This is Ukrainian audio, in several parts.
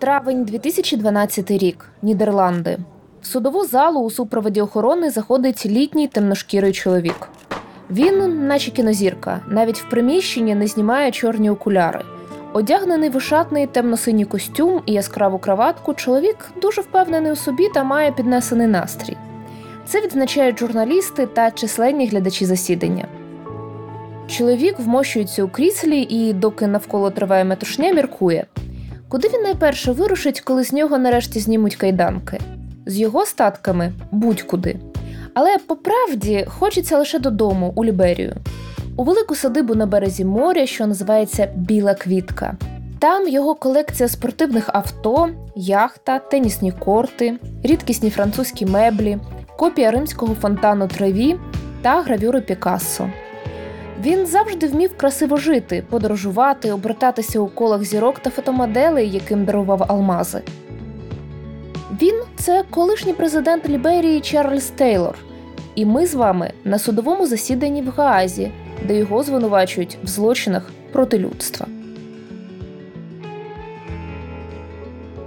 Травень 2012 рік. Нідерланди. В судову залу у супроводі охорони заходить літній темношкірий чоловік. Він, наче кінозірка, навіть в приміщенні не знімає чорні окуляри. Одягнений в шатний темно-синій костюм і яскраву краватку, чоловік дуже впевнений у собі та має піднесений настрій. Це відзначають журналісти та численні глядачі засідання. Чоловік вмощується у кріслі і, доки навколо триває метушня, міркує. Куди він найперше вирушить, коли з нього нарешті знімуть кайданки? З його статками будь-куди. Але по правді хочеться лише додому, у Ліберію, у велику садибу на березі моря, що називається Біла Квітка. Там його колекція спортивних авто, яхта, тенісні корти, рідкісні французькі меблі, копія римського фонтану Треві та гравюри Пікассо. Він завжди вмів красиво жити, подорожувати, обертатися у колах зірок та фотомоделей, яким дарував алмази. Він це колишній президент Ліберії Чарльз Тейлор. І ми з вами на судовому засіданні в Гаазі, де його звинувачують в злочинах проти людства.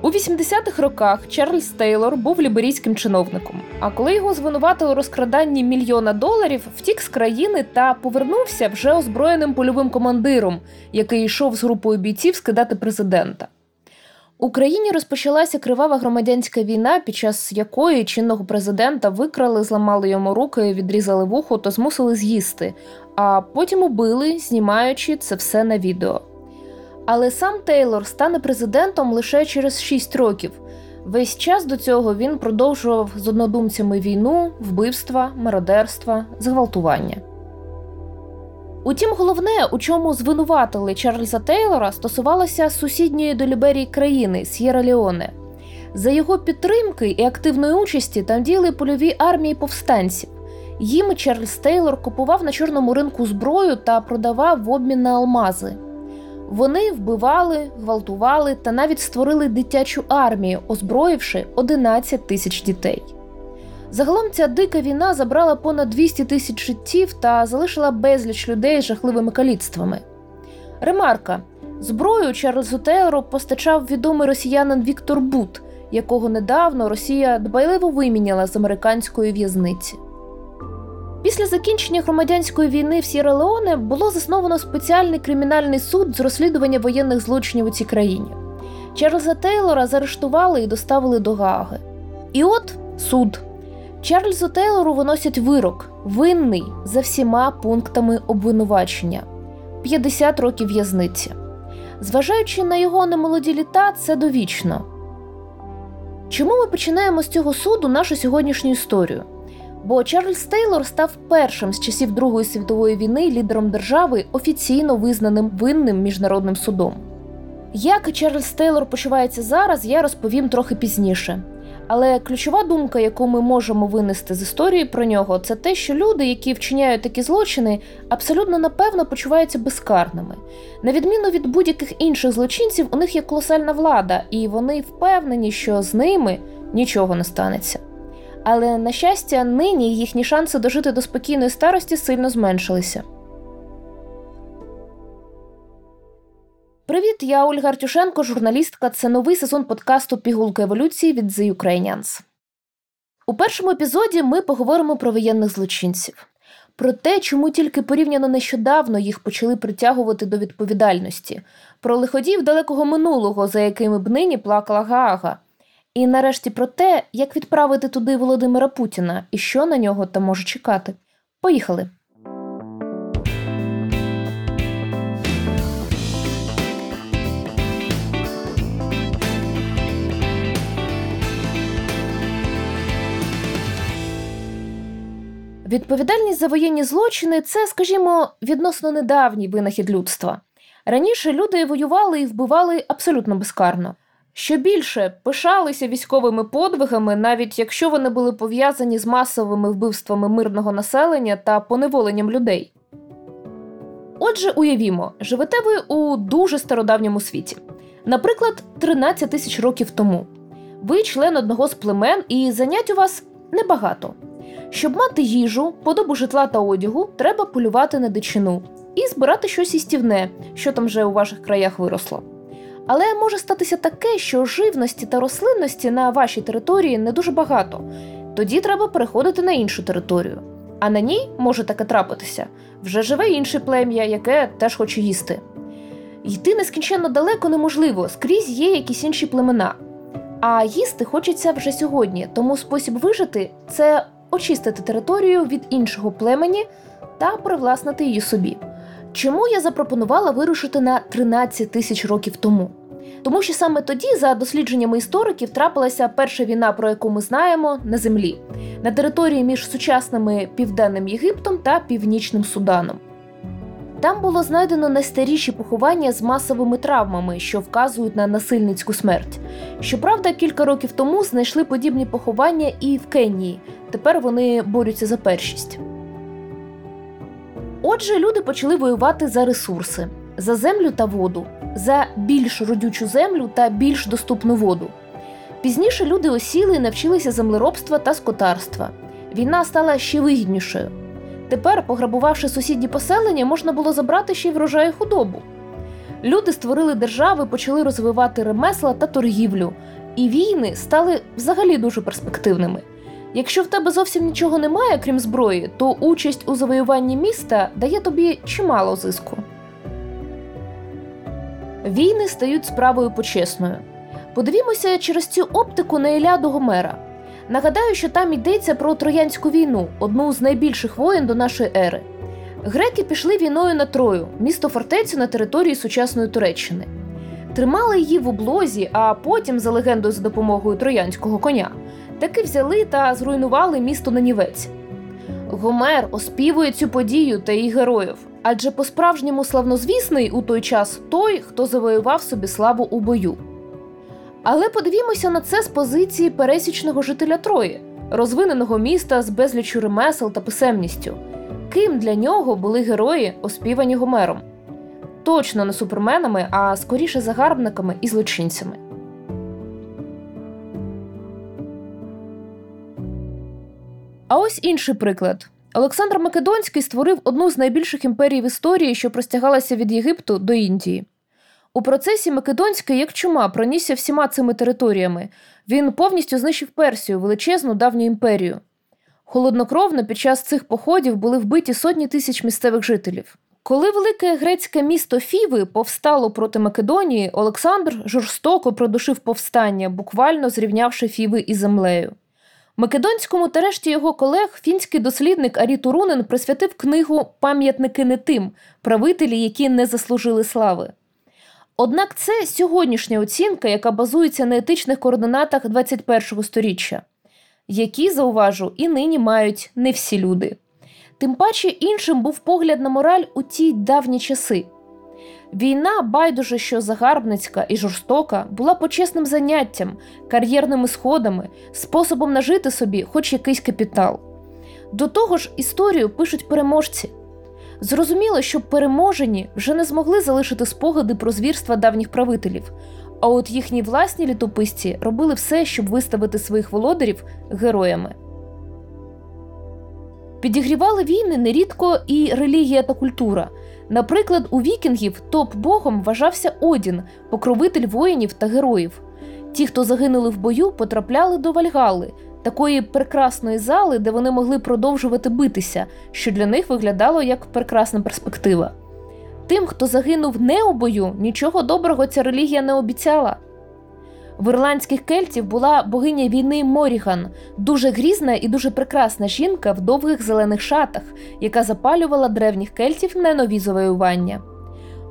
У 80-х роках Чарльз Тейлор був ліберійським чиновником. А коли його звинуватили у розкраданні мільйона доларів, втік з країни та повернувся вже озброєним польовим командиром, який йшов з групою бійців скидати президента. У країні розпочалася кривава громадянська війна, під час якої чинного президента викрали, зламали йому руки, відрізали вухо та змусили з'їсти, а потім убили, знімаючи це все на відео. Але сам Тейлор стане президентом лише через 6 років. Весь час до цього він продовжував з однодумцями війну, вбивства, мародерства, зґвалтування. Утім, головне, у чому звинуватили Чарльза Тейлора, стосувалося сусідньої до Ліберії країни С'єра Леоне. За його підтримки і активної участі там діяли польові армії повстанців. Їм Чарльз Тейлор купував на чорному ринку зброю та продавав в обмін на алмази. Вони вбивали, гвалтували та навіть створили дитячу армію, озброївши 11 тисяч дітей. Загалом ця дика війна забрала понад 200 тисяч життів та залишила безліч людей з жахливими каліцтвами. Ремарка: зброю Чарльзу Тейлору постачав відомий росіянин Віктор Бут, якого недавно Росія дбайливо виміняла з американської в'язниці. Після закінчення громадянської війни в Сєра Леоне було засновано спеціальний кримінальний суд з розслідування воєнних злочинів у цій країні. Чарльза Тейлора заарештували і доставили до Гааги. І от суд. Чарльзу Тейлору виносять вирок, винний за всіма пунктами обвинувачення 50 років в'язниці. Зважаючи на його немолоді літа, це довічно. Чому ми починаємо з цього суду нашу сьогоднішню історію? Бо Чарльз Тейлор став першим з часів Другої світової війни лідером держави, офіційно визнаним винним міжнародним судом. Як Чарльз Тейлор почувається зараз, я розповім трохи пізніше. Але ключова думка, яку ми можемо винести з історії про нього, це те, що люди, які вчиняють такі злочини, абсолютно напевно почуваються безкарними. На відміну від будь-яких інших злочинців, у них є колосальна влада, і вони впевнені, що з ними нічого не станеться. Але на щастя, нині їхні шанси дожити до спокійної старості сильно зменшилися. Привіт, я Ольга Артюшенко, журналістка. Це новий сезон подкасту Пігулка еволюції від The Ukrainians. У першому епізоді ми поговоримо про воєнних злочинців, про те, чому тільки порівняно нещодавно їх почали притягувати до відповідальності, про лиходіїв далекого минулого, за якими б нині плакала Гаага. І нарешті про те, як відправити туди Володимира Путіна і що на нього там може чекати. Поїхали! Відповідальність за воєнні злочини це, скажімо, відносно недавній винахід людства. Раніше люди воювали і вбивали абсолютно безкарно. Що більше пишалися військовими подвигами, навіть якщо вони були пов'язані з масовими вбивствами мирного населення та поневоленням людей. Отже, уявімо, живете ви у дуже стародавньому світі, наприклад, 13 тисяч років тому. Ви член одного з племен, і занять у вас небагато. Щоб мати їжу, подобу житла та одягу, треба полювати на дичину і збирати щось істівне, що там вже у ваших краях виросло. Але може статися таке, що живності та рослинності на вашій території не дуже багато. Тоді треба переходити на іншу територію. А на ній може таке трапитися. Вже живе інше плем'я, яке теж хоче їсти. Йти нескінченно далеко неможливо, скрізь є якісь інші племена. А їсти хочеться вже сьогодні, тому спосіб вижити це очистити територію від іншого племені та привласнити її собі. Чому я запропонувала вирушити на 13 тисяч років тому? Тому що саме тоді, за дослідженнями істориків, трапилася перша війна, про яку ми знаємо, на землі на території між сучасними південним Єгиптом та Північним Суданом. Там було знайдено найстаріші поховання з масовими травмами, що вказують на насильницьку смерть. Щоправда, кілька років тому знайшли подібні поховання і в Кенії. Тепер вони борються за першість. Отже, люди почали воювати за ресурси, за землю та воду, за більш родючу землю та більш доступну воду. Пізніше люди осіли і навчилися землеробства та скотарства. Війна стала ще вигіднішою. Тепер, пограбувавши сусідні поселення, можна було забрати ще й врожай худобу. Люди створили держави, почали розвивати ремесла та торгівлю, і війни стали взагалі дуже перспективними. Якщо в тебе зовсім нічого немає, крім зброї, то участь у завоюванні міста дає тобі чимало зиску. Війни стають справою почесною. Подивімося через цю оптику на Іляду Гомера. Нагадаю, що там йдеться про Троянську війну, одну з найбільших воєн до нашої ери. Греки пішли війною на Трою, місто фортецю на території сучасної Туреччини. Тримали її в облозі, а потім, за легендою за допомогою троянського коня, таки взяли та зруйнували місто Нанівець. Гомер оспівує цю подію та її героїв, адже по-справжньому славнозвісний у той час той, хто завоював собі славу у бою. Але подивімося на це з позиції пересічного жителя Трої, розвиненого міста з безлічю ремесел та писемністю. Ким для нього були герої, оспівані Гомером? Точно не суперменами, а скоріше загарбниками і злочинцями. А ось інший приклад. Олександр Македонський створив одну з найбільших імперій в історії, що простягалася від Єгипту до Індії. У процесі Македонський, як чума, пронісся всіма цими територіями. Він повністю знищив Персію, величезну давню імперію. Холоднокровно під час цих походів були вбиті сотні тисяч місцевих жителів. Коли велике грецьке місто Фіви повстало проти Македонії, Олександр жорстоко продушив повстання, буквально зрівнявши Фіви із землею. Македонському та решті його колег фінський дослідник Арі Турунен присвятив книгу Пам'ятники не тим правителі, які не заслужили слави. Однак це сьогоднішня оцінка, яка базується на етичних координатах 21-го сторіччя, які, зауважу, і нині мають не всі люди. Тим паче іншим був погляд на мораль у ті давні часи. Війна, байдуже, що загарбницька і жорстока, була почесним заняттям, кар'єрними сходами, способом нажити собі хоч якийсь капітал. До того ж, історію пишуть переможці. Зрозуміло, що переможені вже не змогли залишити спогади про звірства давніх правителів, а от їхні власні літописці робили все, щоб виставити своїх володарів героями. Підігрівали війни нерідко і релігія та культура. Наприклад, у вікінгів топ-богом вважався Одін, покровитель воїнів та героїв. Ті, хто загинули в бою, потрапляли до Вальгали, такої прекрасної зали, де вони могли продовжувати битися, що для них виглядало як прекрасна перспектива. Тим, хто загинув не у бою, нічого доброго ця релігія не обіцяла. В ірландських кельтів була богиня війни Моріган, дуже грізна і дуже прекрасна жінка в довгих зелених шатах, яка запалювала древніх кельтів на нові завоювання.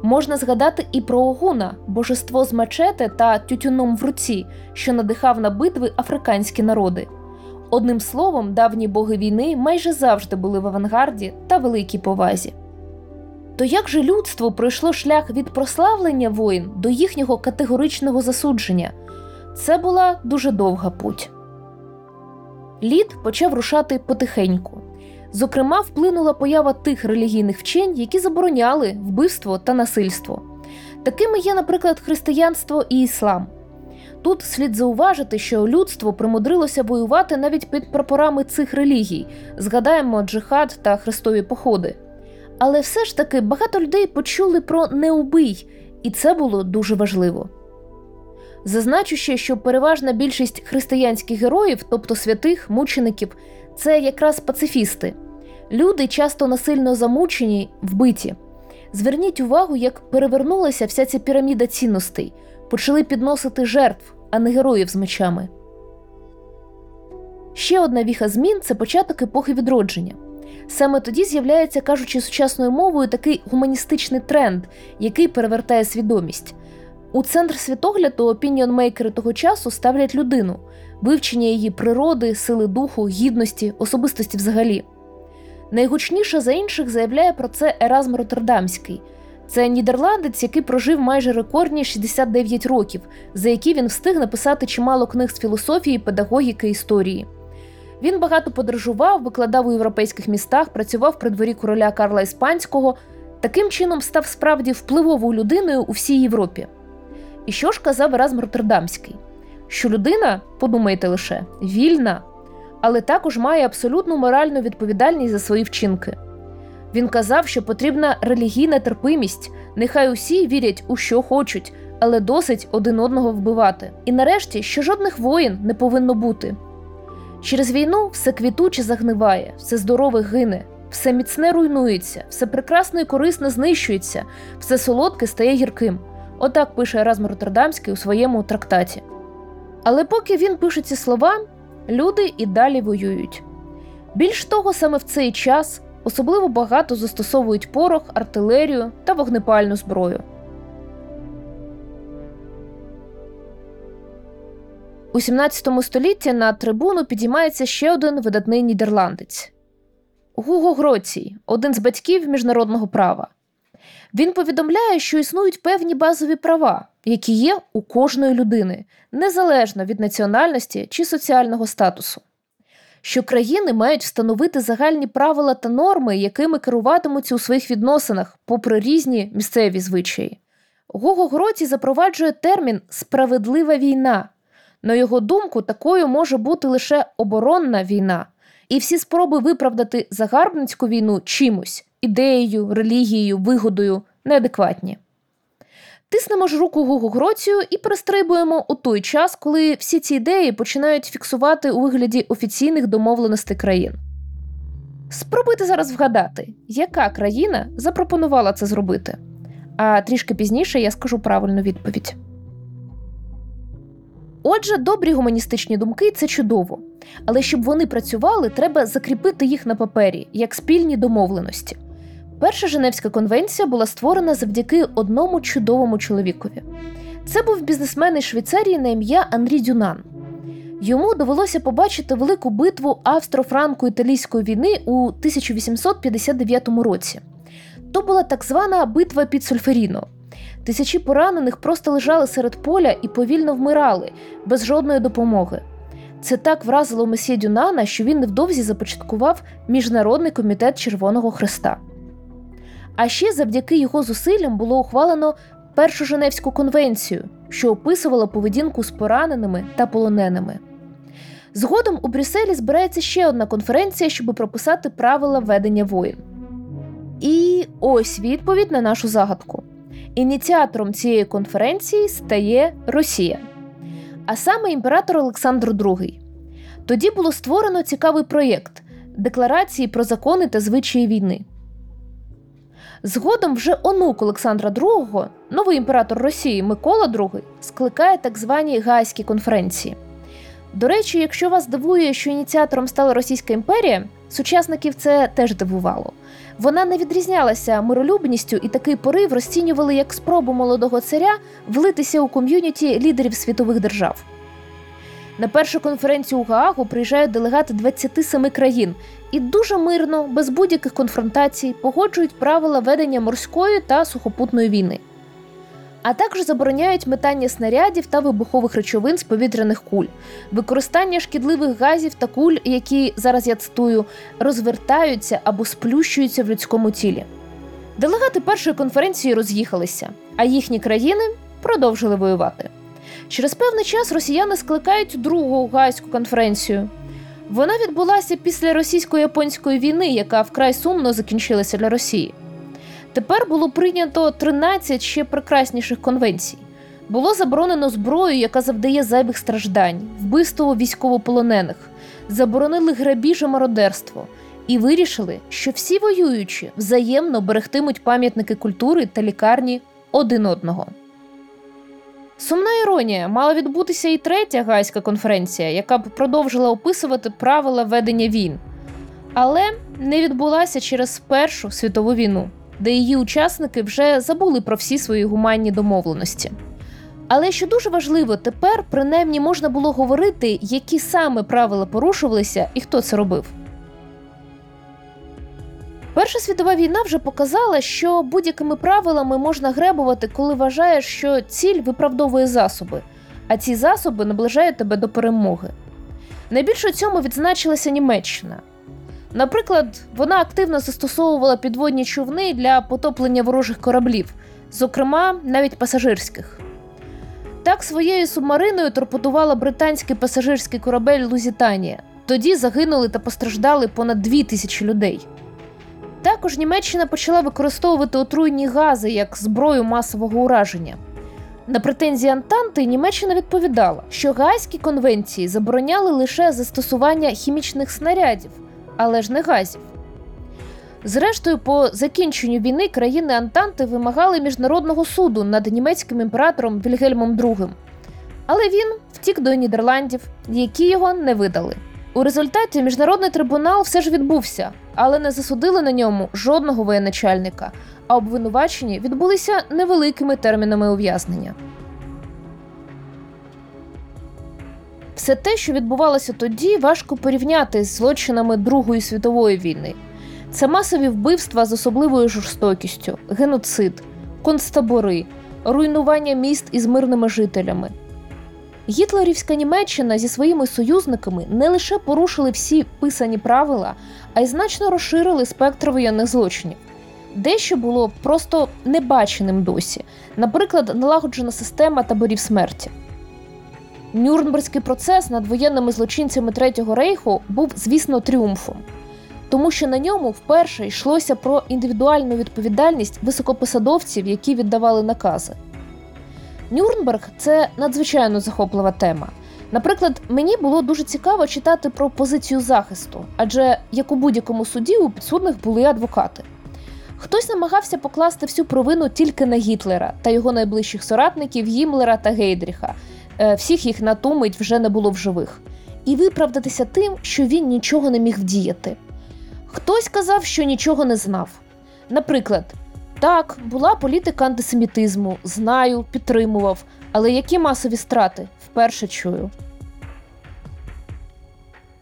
Можна згадати і про Огуна, божество з мачете та тютюном в руці, що надихав на битви африканські народи. Одним словом, давні боги війни майже завжди були в авангарді та великій повазі. То як же людство пройшло шлях від прославлення воїн до їхнього категоричного засудження? Це була дуже довга путь. Лід почав рушати потихеньку. Зокрема, вплинула поява тих релігійних вчень, які забороняли вбивство та насильство. Такими є, наприклад, християнство і іслам. Тут слід зауважити, що людство примудрилося воювати навіть під прапорами цих релігій, згадаємо джихад та хрестові походи. Але все ж таки багато людей почули про неубий, і це було дуже важливо. Зазначу ще, що переважна більшість християнських героїв, тобто святих, мучеників, це якраз пацифісти. Люди часто насильно замучені, вбиті. Зверніть увагу, як перевернулася вся ця піраміда цінностей, почали підносити жертв, а не героїв з мечами. Ще одна віха змін це початок епохи відродження. Саме тоді з'являється, кажучи сучасною мовою, такий гуманістичний тренд, який перевертає свідомість. У центр світогляду опініонмейкери того часу ставлять людину, вивчення її природи, сили духу, гідності, особистості взагалі. Найгучніше за інших заявляє про це Еразм Роттердамський. Це нідерландець, який прожив майже рекордні 69 років, за які він встиг написати чимало книг з філософії, педагогіки історії. Він багато подорожував, викладав у європейських містах, працював при дворі короля Карла Іспанського, таким чином став справді впливовою людиною у всій Європі. І що ж казав Еразм Роттердамський? Що людина, подумайте лише, вільна, але також має абсолютну моральну відповідальність за свої вчинки. Він казав, що потрібна релігійна терпимість, нехай усі вірять у що хочуть, але досить один одного вбивати. І нарешті, що жодних воїн не повинно бути. Через війну все квітуче загниває, все здорове гине, все міцне руйнується, все прекрасне і корисне знищується, все солодке стає гірким. Отак пише Еразм Роттердамський у своєму трактаті. Але поки він пише ці слова, люди і далі воюють. Більш того, саме в цей час особливо багато застосовують порох, артилерію та вогнепальну зброю. У 17 столітті на трибуну підіймається ще один видатний нідерландець Гуго Гроцій, один з батьків міжнародного права. Він повідомляє, що існують певні базові права, які є у кожної людини, незалежно від національності чи соціального статусу. Що країни мають встановити загальні правила та норми, якими керуватимуться у своїх відносинах, попри різні місцеві звичаї. Гого Гроці запроваджує термін справедлива війна. На його думку, такою може бути лише оборонна війна, і всі спроби виправдати загарбницьку війну чимось ідеєю, релігією, вигодою неадекватні. Тиснемо ж руку Гугу Гроцію і перестрибуємо у той час, коли всі ці ідеї починають фіксувати у вигляді офіційних домовленостей країн. Спробуйте зараз вгадати, яка країна запропонувала це зробити. А трішки пізніше я скажу правильну відповідь. Отже, добрі гуманістичні думки це чудово. Але щоб вони працювали, треба закріпити їх на папері як спільні домовленості. Перша Женевська конвенція була створена завдяки одному чудовому чоловікові. Це був бізнесмен із Швейцарії на ім'я Анрі Дюнан. Йому довелося побачити велику битву австро-франко-італійської війни у 1859 році. То була так звана битва під Сольферіно. Тисячі поранених просто лежали серед поля і повільно вмирали, без жодної допомоги. Це так вразило месьє Дюнана, що він невдовзі започаткував Міжнародний комітет Червоного Христа. А ще завдяки його зусиллям було ухвалено Першу Женевську конвенцію, що описувала поведінку з пораненими та полоненими. Згодом у Брюсселі збирається ще одна конференція, щоб прописати правила ведення воїн. І ось відповідь на нашу загадку. Ініціатором цієї конференції стає Росія, а саме імператор Олександр II. Тоді було створено цікавий проєкт Декларації про закони та звичаї війни. Згодом вже онук Олександра II, новий імператор Росії Микола II, скликає так звані Гайські конференції. До речі, якщо вас дивує, що ініціатором стала Російська імперія, сучасників це теж дивувало. Вона не відрізнялася миролюбністю, і такий порив розцінювали як спробу молодого царя влитися у ком'юніті лідерів світових держав. На першу конференцію у Гаагу приїжджають делегати 27 країн і дуже мирно, без будь-яких конфронтацій, погоджують правила ведення морської та сухопутної війни. А також забороняють метання снарядів та вибухових речовин з повітряних куль, використання шкідливих газів та куль, які зараз я цитую, розвертаються або сплющуються в людському тілі. Делегати першої конференції роз'їхалися, а їхні країни продовжили воювати. Через певний час росіяни скликають другу гайську конференцію. Вона відбулася після російсько-японської війни, яка вкрай сумно закінчилася для Росії. Тепер було прийнято 13 ще прекрасніших конвенцій. Було заборонено зброю, яка завдає зайвих страждань, вбивство військовополонених, заборонили грабіж і мародерство і вирішили, що всі воюючі взаємно берегтимуть пам'ятники культури та лікарні один одного. Сумна іронія мала відбутися і третя гайська конференція, яка б продовжила описувати правила ведення війн, але не відбулася через Першу світову війну, де її учасники вже забули про всі свої гуманні домовленості. Але що дуже важливо, тепер принаймні можна було говорити, які саме правила порушувалися і хто це робив. Перша світова війна вже показала, що будь-якими правилами можна гребувати, коли вважаєш, що ціль виправдовує засоби, а ці засоби наближають тебе до перемоги. Найбільше у цьому відзначилася Німеччина. Наприклад, вона активно застосовувала підводні човни для потоплення ворожих кораблів, зокрема навіть пасажирських. Так своєю субмариною торпедувала британський пасажирський корабель Лузітанія. Тоді загинули та постраждали понад дві тисячі людей. Також Німеччина почала використовувати отруйні гази як зброю масового ураження. На претензії Антанти Німеччина відповідала, що Гайські конвенції забороняли лише застосування хімічних снарядів, але ж не газів. Зрештою, по закінченню війни країни Антанти вимагали міжнародного суду над німецьким імператором Вільгельмом II. Але він втік до Нідерландів, які його не видали. У результаті міжнародний трибунал все ж відбувся, але не засудили на ньому жодного воєначальника, а обвинувачені відбулися невеликими термінами ув'язнення. Все те, що відбувалося тоді, важко порівняти з злочинами Другої світової війни. Це масові вбивства з особливою жорстокістю, геноцид, концтабори, руйнування міст із мирними жителями. Гітлерівська Німеччина зі своїми союзниками не лише порушили всі писані правила, а й значно розширили спектр воєнних злочинів. Дещо було просто небаченим досі, наприклад, налагоджена система таборів смерті. Нюрнберзький процес над воєнними злочинцями Третього рейху був, звісно, тріумфом, тому що на ньому вперше йшлося про індивідуальну відповідальність високопосадовців, які віддавали накази. Нюрнберг це надзвичайно захоплива тема. Наприклад, мені було дуже цікаво читати про позицію захисту, адже як у будь-якому суді у підсудних були адвокати. Хтось намагався покласти всю провину тільки на Гітлера та його найближчих соратників Гімлера та Гейдріха. Е, всіх їх на ту мить вже не було в живих, і виправдатися тим, що він нічого не міг вдіяти. Хтось казав, що нічого не знав. Наприклад, так, була політика антисемітизму, знаю, підтримував, але які масові страти вперше чую.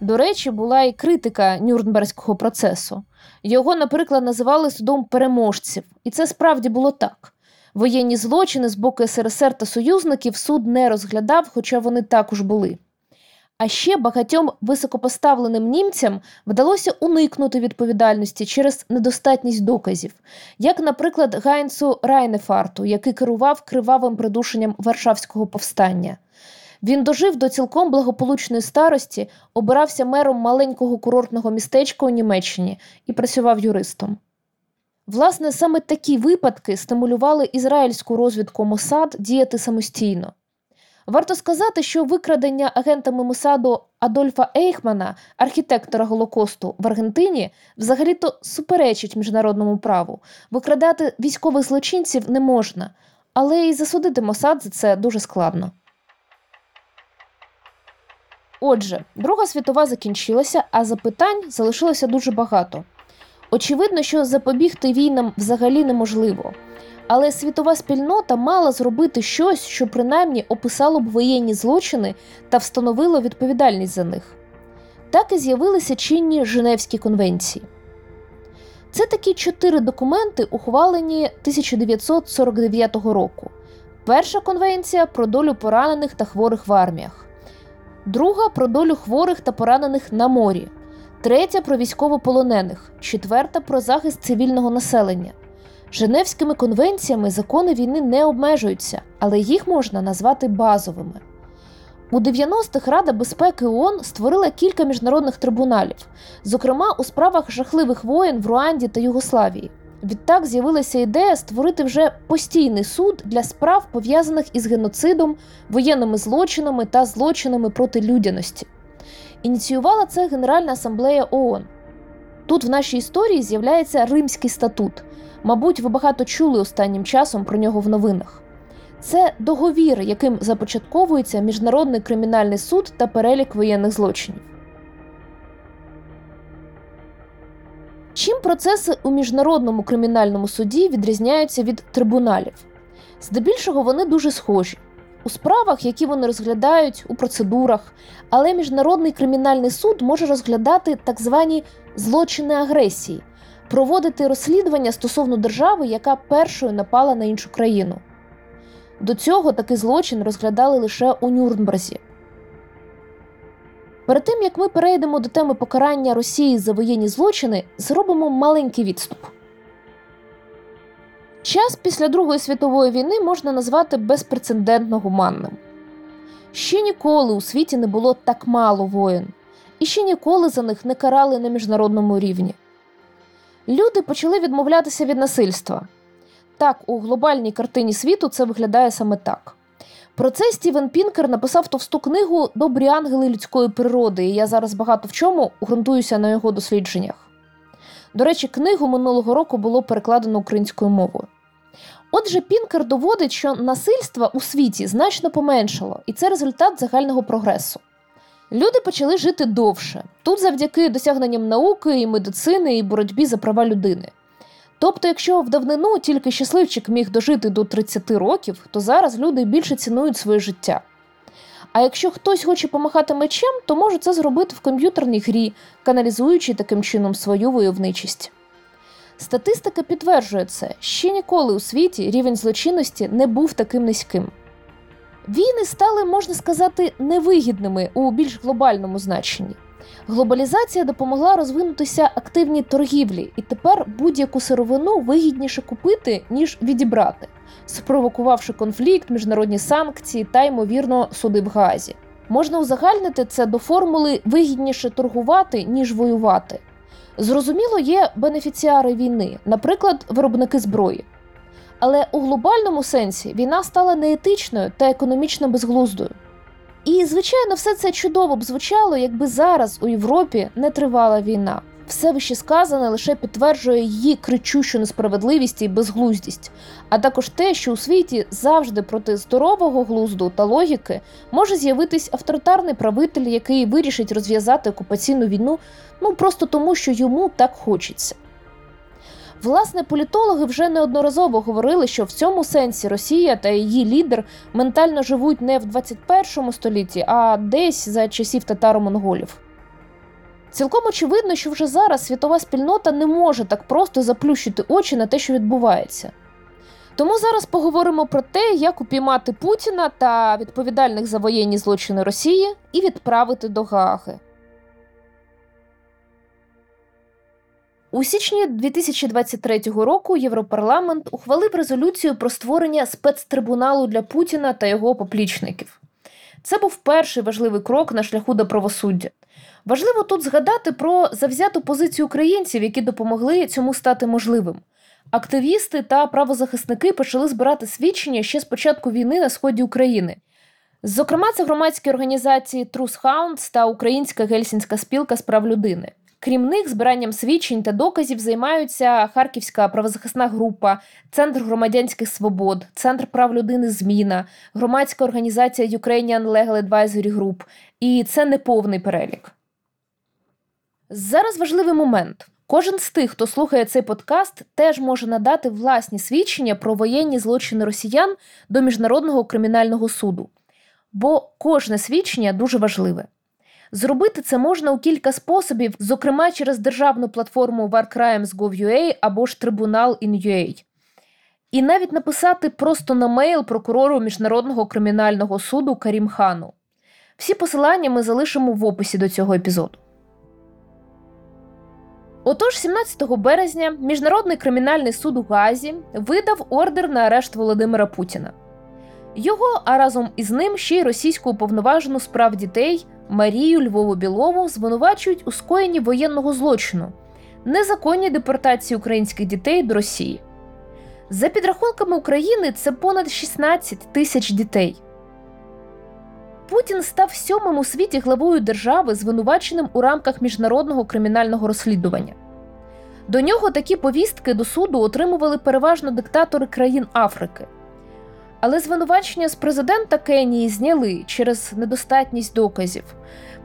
До речі, була і критика Нюрнберзького процесу. Його, наприклад, називали судом переможців, і це справді було так. Воєнні злочини з боку СРСР та союзників суд не розглядав, хоча вони також були. А ще багатьом високопоставленим німцям вдалося уникнути відповідальності через недостатність доказів, як, наприклад, Гайнцу Райнефарту, який керував кривавим придушенням Варшавського повстання. Він дожив до цілком благополучної старості, обирався мером маленького курортного містечка у Німеччині і працював юристом. Власне, саме такі випадки стимулювали ізраїльську розвідку Мосад діяти самостійно. Варто сказати, що викрадення агентами Мосаду Адольфа Ейхмана, архітектора Голокосту в Аргентині, взагалі-то суперечить міжнародному праву. Викрадати військових злочинців не можна, але і засудити Мосад за це дуже складно. Отже, Друга світова закінчилася, а запитань залишилося дуже багато. Очевидно, що запобігти війнам взагалі неможливо. Але світова спільнота мала зробити щось, що принаймні описало б воєнні злочини та встановило відповідальність за них. Так і з'явилися чинні Женевські конвенції. Це такі чотири документи, ухвалені 1949 року. Перша конвенція про долю поранених та хворих в арміях, друга про долю хворих та поранених на морі, третя про військовополонених, четверта про захист цивільного населення. Женевськими конвенціями закони війни не обмежуються, але їх можна назвати базовими. У 90-х Рада безпеки ООН створила кілька міжнародних трибуналів, зокрема у справах жахливих воєн в Руанді та Югославії. Відтак з'явилася ідея створити вже постійний суд для справ, пов'язаних із геноцидом, воєнними злочинами та злочинами проти людяності. Ініціювала це Генеральна асамблея ООН. Тут в нашій історії з'являється Римський статут. Мабуть, ви багато чули останнім часом про нього в новинах. Це договір, яким започатковується Міжнародний кримінальний суд та перелік воєнних злочинів. Чим процеси у міжнародному кримінальному суді відрізняються від трибуналів? Здебільшого вони дуже схожі у справах, які вони розглядають у процедурах, але міжнародний кримінальний суд може розглядати так звані злочини агресії, проводити розслідування стосовно держави, яка першою напала на іншу країну. До цього такий злочин розглядали лише у Нюрнберзі. Перед тим як ми перейдемо до теми покарання Росії за воєнні злочини, зробимо маленький відступ. Час після Другої світової війни можна назвати безпрецедентно гуманним. Ще ніколи у світі не було так мало воїн, і ще ніколи за них не карали на міжнародному рівні. Люди почали відмовлятися від насильства. Так, у глобальній картині світу це виглядає саме так. Про це Стівен Пінкер написав товсту книгу Добрі ангели людської природи, і я зараз багато в чому ґрунтуюся на його дослідженнях. До речі, книгу минулого року було перекладено українською мовою. Отже, Пінкер доводить, що насильство у світі значно поменшало, і це результат загального прогресу. Люди почали жити довше, тут завдяки досягненням науки і медицини і боротьбі за права людини. Тобто, якщо в давнину тільки щасливчик міг дожити до 30 років, то зараз люди більше цінують своє життя. А якщо хтось хоче помахати мечем, то може це зробити в комп'ютерній грі, каналізуючи таким чином свою войовничість. Статистика підтверджує це, ще ніколи у світі рівень злочинності не був таким низьким. Війни стали, можна сказати, невигідними у більш глобальному значенні. Глобалізація допомогла розвинутися активній торгівлі, і тепер будь-яку сировину вигідніше купити, ніж відібрати, спровокувавши конфлікт, міжнародні санкції та, ймовірно, суди в Газі. Можна узагальнити це до формули вигідніше торгувати, ніж воювати. Зрозуміло, є бенефіціари війни, наприклад, виробники зброї. Але у глобальному сенсі війна стала неетичною та економічно безглуздою. І, звичайно, все це чудово б звучало, якби зараз у Європі не тривала війна. Все вище сказане лише підтверджує її кричущу несправедливість і безглуздість, а також те, що у світі завжди проти здорового глузду та логіки може з'явитись авторитарний правитель, який вирішить розв'язати окупаційну війну, ну просто тому, що йому так хочеться. Власне, політологи вже неодноразово говорили, що в цьому сенсі Росія та її лідер ментально живуть не в 21 столітті, а десь за часів татаро-монголів. Цілком очевидно, що вже зараз світова спільнота не може так просто заплющити очі на те, що відбувається. Тому зараз поговоримо про те, як упіймати Путіна та відповідальних за воєнні злочини Росії і відправити до Гааги. У січні 2023 року Європарламент ухвалив резолюцію про створення спецтрибуналу для Путіна та його поплічників. Це був перший важливий крок на шляху до правосуддя. Важливо тут згадати про завзяту позицію українців, які допомогли цьому стати можливим. Активісти та правозахисники почали збирати свідчення ще з початку війни на сході України. Зокрема, це громадські організації Hounds та Українська гельсінська спілка з прав людини. Крім них, збиранням свідчень та доказів займаються Харківська правозахисна група, Центр громадянських свобод, Центр прав людини Зміна, громадська організація Ukrainian Legal Advisory Group. І це не повний перелік. Зараз важливий момент. Кожен з тих, хто слухає цей подкаст, теж може надати власні свідчення про воєнні злочини росіян до Міжнародного кримінального суду. Бо кожне свідчення дуже важливе. Зробити це можна у кілька способів, зокрема через державну платформу warcrimes.gov.ua або ж Трибунал in.ua. І навіть написати просто на мейл прокурору Міжнародного кримінального суду Карім Хану. Всі посилання ми залишимо в описі до цього епізоду. Отож, 17 березня Міжнародний кримінальний суд у Газі видав ордер на арешт Володимира Путіна. Його, а разом із ним ще й російську уповноважену справ дітей Марію Львову Білову звинувачують у скоєнні воєнного злочину, незаконні депортації українських дітей до Росії. За підрахунками України, це понад 16 тисяч дітей. Путін став сьомим у світі главою держави, звинуваченим у рамках міжнародного кримінального розслідування. До нього такі повістки до суду отримували переважно диктатори країн Африки. Але звинувачення з президента Кенії зняли через недостатність доказів.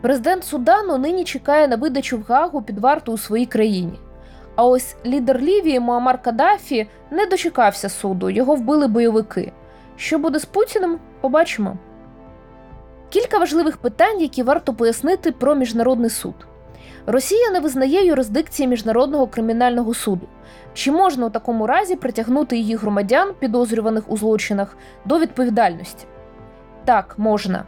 Президент Судану нині чекає на видачу в Гагу під варту у своїй країні. А ось лідер Лівії Муамар Каддафі не дочекався суду, його вбили бойовики. Що буде з Путіним, побачимо. Кілька важливих питань, які варто пояснити про міжнародний суд. Росія не визнає юрисдикції міжнародного кримінального суду. Чи можна у такому разі притягнути її громадян, підозрюваних у злочинах, до відповідальності? Так, можна.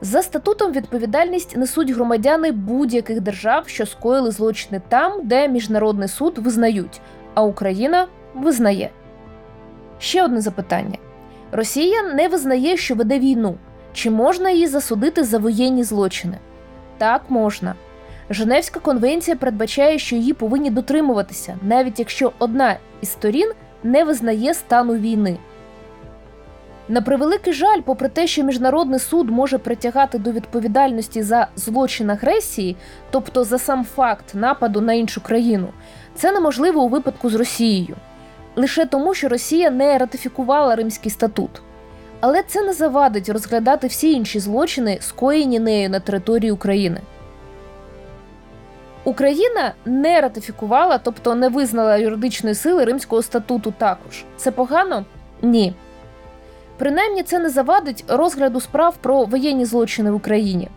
За статутом відповідальність несуть громадяни будь-яких держав, що скоїли злочини там, де міжнародний суд визнають, а Україна визнає. Ще одне запитання: Росія не визнає, що веде війну. Чи можна її засудити за воєнні злочини? Так можна. Женевська конвенція передбачає, що її повинні дотримуватися, навіть якщо одна із сторін не визнає стану війни. На превеликий жаль, попри те, що міжнародний суд може притягати до відповідальності за злочин агресії, тобто за сам факт нападу на іншу країну, це неможливо у випадку з Росією, лише тому, що Росія не ратифікувала Римський статут. Але це не завадить розглядати всі інші злочини, скоєні нею на території України. Україна не ратифікувала, тобто не визнала юридичної сили Римського статуту також. Це погано? Ні. Принаймні це не завадить розгляду справ про воєнні злочини в Україні.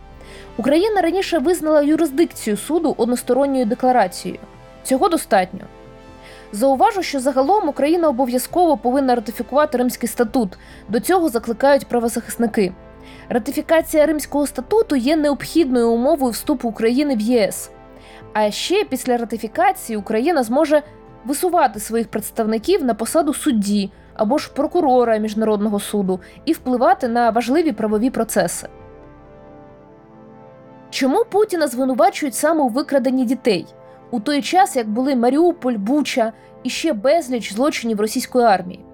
Україна раніше визнала юрисдикцію суду односторонньою декларацією. Цього достатньо. Зауважу, що загалом Україна обов'язково повинна ратифікувати Римський статут. До цього закликають правозахисники. Ратифікація Римського статуту є необхідною умовою вступу України в ЄС. А ще після ратифікації Україна зможе висувати своїх представників на посаду судді або ж прокурора міжнародного суду і впливати на важливі правові процеси. Чому Путіна звинувачують саме у викраденні дітей у той час, як були Маріуполь, Буча і ще безліч злочинів російської армії?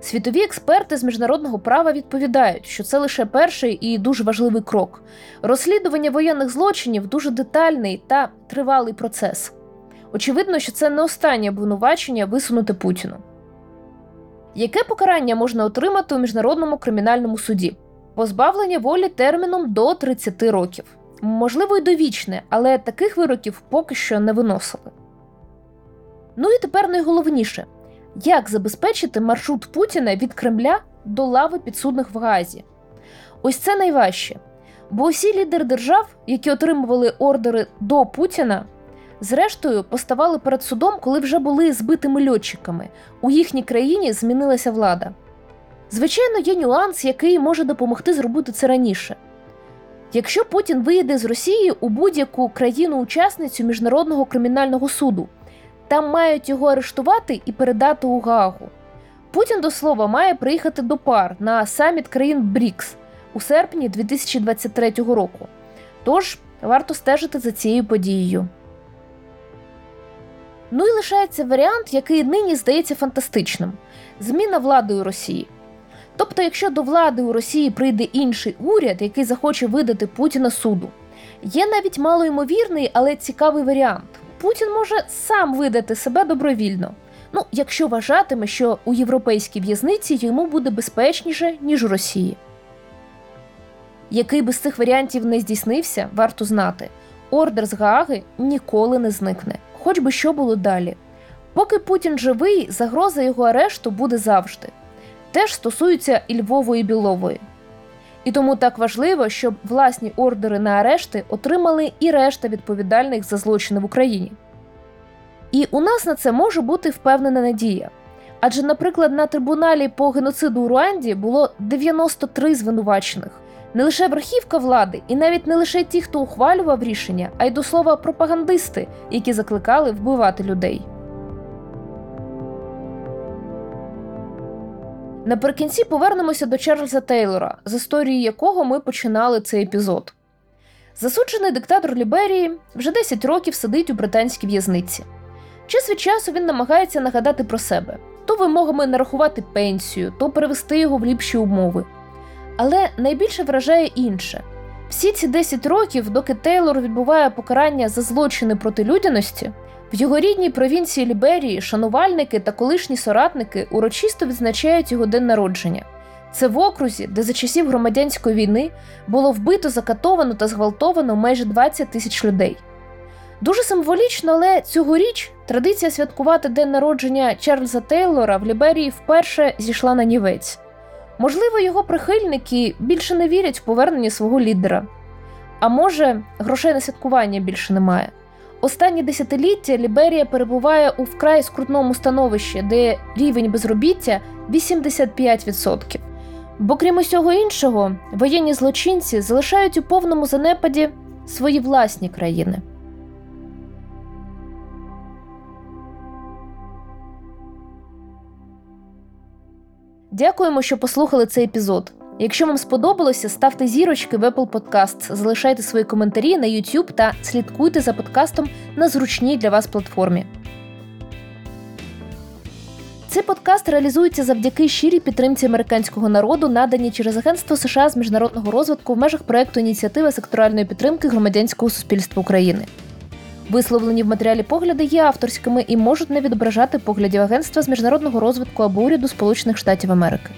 Світові експерти з міжнародного права відповідають, що це лише перший і дуже важливий крок. Розслідування воєнних злочинів дуже детальний та тривалий процес. Очевидно, що це не останнє обвинувачення висунуте Путіну. Яке покарання можна отримати у міжнародному кримінальному суді? Позбавлення волі терміном до 30 років. Можливо, й довічне, але таких вироків поки що не виносили. Ну і тепер найголовніше як забезпечити маршрут Путіна від Кремля до лави підсудних в Газі? Ось це найважче. Бо усі лідери держав, які отримували ордери до Путіна, зрештою поставали перед судом, коли вже були збитими льотчиками. У їхній країні змінилася влада. Звичайно, є нюанс, який може допомогти зробити це раніше. Якщо Путін виїде з Росії у будь-яку країну-учасницю міжнародного кримінального суду, там мають його арештувати і передати у Гаагу. Путін до слова має приїхати до пар на саміт країн БРІКС у серпні 2023 року. Тож варто стежити за цією подією. Ну і лишається варіант, який нині здається фантастичним: зміна влади у Росії. Тобто, якщо до влади у Росії прийде інший уряд, який захоче видати Путіна суду, є навіть малоймовірний, але цікавий варіант. Путін може сам видати себе добровільно. Ну, якщо вважатиме, що у європейській в'язниці йому буде безпечніше, ніж у Росії. Який би з цих варіантів не здійснився, варто знати, ордер з Гааги ніколи не зникне, хоч би що було далі. Поки Путін живий, загроза його арешту буде завжди. Теж стосується і Львової Білової. І тому так важливо, щоб власні ордери на арешти отримали і решта відповідальних за злочини в Україні. І у нас на це може бути впевнена надія. Адже, наприклад, на трибуналі по геноциду у Руанді було 93 звинувачених. Не лише верхівка влади, і навіть не лише ті, хто ухвалював рішення, а й до слова пропагандисти, які закликали вбивати людей. Наприкінці повернемося до Чарльза Тейлора, з історії якого ми починали цей епізод. Засуджений диктатор Ліберії вже 10 років сидить у британській в'язниці. Час від часу він намагається нагадати про себе то вимогами нарахувати пенсію, то перевести його в ліпші умови. Але найбільше вражає інше. Всі ці 10 років, доки Тейлор відбуває покарання за злочини проти людяності, в його рідній провінції Ліберії шанувальники та колишні соратники урочисто відзначають його день народження. Це в окрузі, де за часів громадянської війни було вбито, закатовано та зґвалтовано майже 20 тисяч людей. Дуже символічно, але цьогоріч традиція святкувати день народження Чарльза Тейлора в Ліберії вперше зійшла на нівець. Можливо, його прихильники більше не вірять в повернення свого лідера. А може, грошей на святкування більше немає. Останні десятиліття Ліберія перебуває у вкрай скрутному становищі, де рівень безробіття 85%. Бо крім усього іншого, воєнні злочинці залишають у повному занепаді свої власні країни. Дякуємо, що послухали цей епізод. Якщо вам сподобалося, ставте зірочки в Apple Podcasts, залишайте свої коментарі на YouTube та слідкуйте за подкастом на зручній для вас платформі. Цей подкаст реалізується завдяки щирій підтримці американського народу, надані через Агентство США з міжнародного розвитку в межах проекту ініціативи секторальної підтримки громадянського суспільства України. Висловлені в матеріалі погляди є авторськими і можуть не відображати поглядів агентства з міжнародного розвитку або уряду Сполучених Штатів Америки.